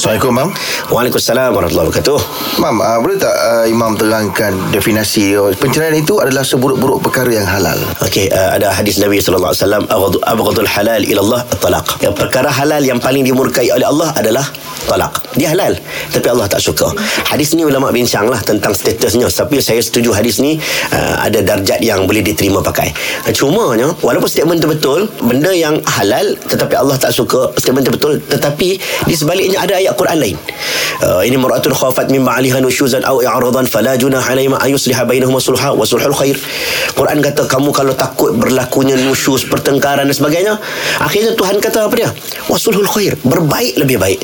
Assalamualaikum, Mam. Waalaikumsalam warahmatullahi wabarakatuh. Mam, uh, boleh tak uh, Imam terangkan definisi uh, penceraian itu adalah seburuk-buruk perkara yang halal? Okey, uh, ada hadis Nabi sallallahu alaihi wasallam abghadul halal ila Allah talaq. Yang perkara halal yang paling dimurkai oleh Allah adalah talak. Dia halal, tapi Allah tak suka. Hadis ni ulama bincanglah tentang statusnya. Tapi saya setuju hadis ni uh, ada darjat yang boleh diterima pakai. Cumanya walaupun statement betul, benda yang halal tetapi Allah tak suka, statement betul, tetapi di sebaliknya ada ayat Quran lain. Uh, ini maratul khafat min ba'aliha nusyuzan aw i'radan fala junah alaihim an yusliha bainahum sulha wa sulhul khair. Quran kata kamu kalau takut berlakunya nusyuz, pertengkaran dan sebagainya, akhirnya Tuhan kata apa dia? Wasulhul khair, berbaik lebih baik.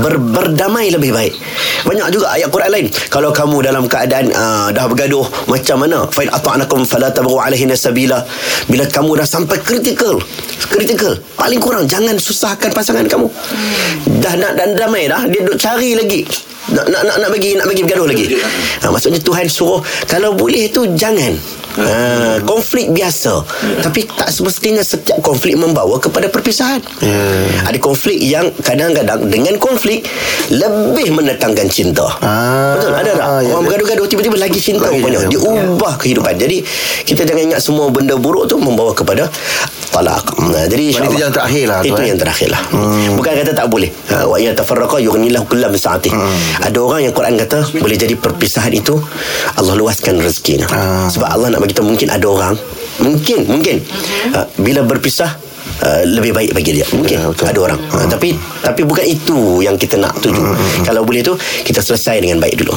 Ber, berdamai lebih baik. Banyak juga ayat Quran lain. Kalau kamu dalam keadaan uh, dah bergaduh macam mana? Fa in ata'nakum fala tabghu alaihi sabila. Bila kamu dah sampai kritikal, kritikal, paling kurang jangan susahkan pasangan kamu. Dah nak dan damai dah, dia duk cari lagi nak nak nak, nak bagi nak bagi bergaduh lagi. Ha, maksudnya Tuhan suruh kalau boleh tu jangan. Ha, konflik biasa Tapi tak semestinya Setiap konflik membawa Kepada perpisahan Hmm. Ada konflik yang Kadang-kadang Dengan konflik Lebih mendatangkan cinta Ah, Betul ada tak ya, Orang ya. bergaduh-gaduh Tiba-tiba lagi cinta Lagi. Dia ubah kehidupan Jadi Kita jangan ingat Semua benda buruk tu Membawa kepada Talak Jadi Maknanya itu insyaAllah. yang terakhir lah tu, Itu eh? yang terakhir lah. Bukan kata tak boleh. Ha, Wa ya tafarraqa Yughnillahu kullam saatih Ada orang yang Quran kata Boleh jadi perpisahan itu Allah luaskan rezekinya. Ah. Sebab Allah nak bagi tahu Mungkin ada orang Mungkin Mungkin uh, Bila berpisah uh, lebih baik bagi dia. Mungkin Ya, betul. ada orang. Uh, tapi tapi bukan itu yang kita nak tuju. Kalau boleh tu kita selesai dengan baik dulu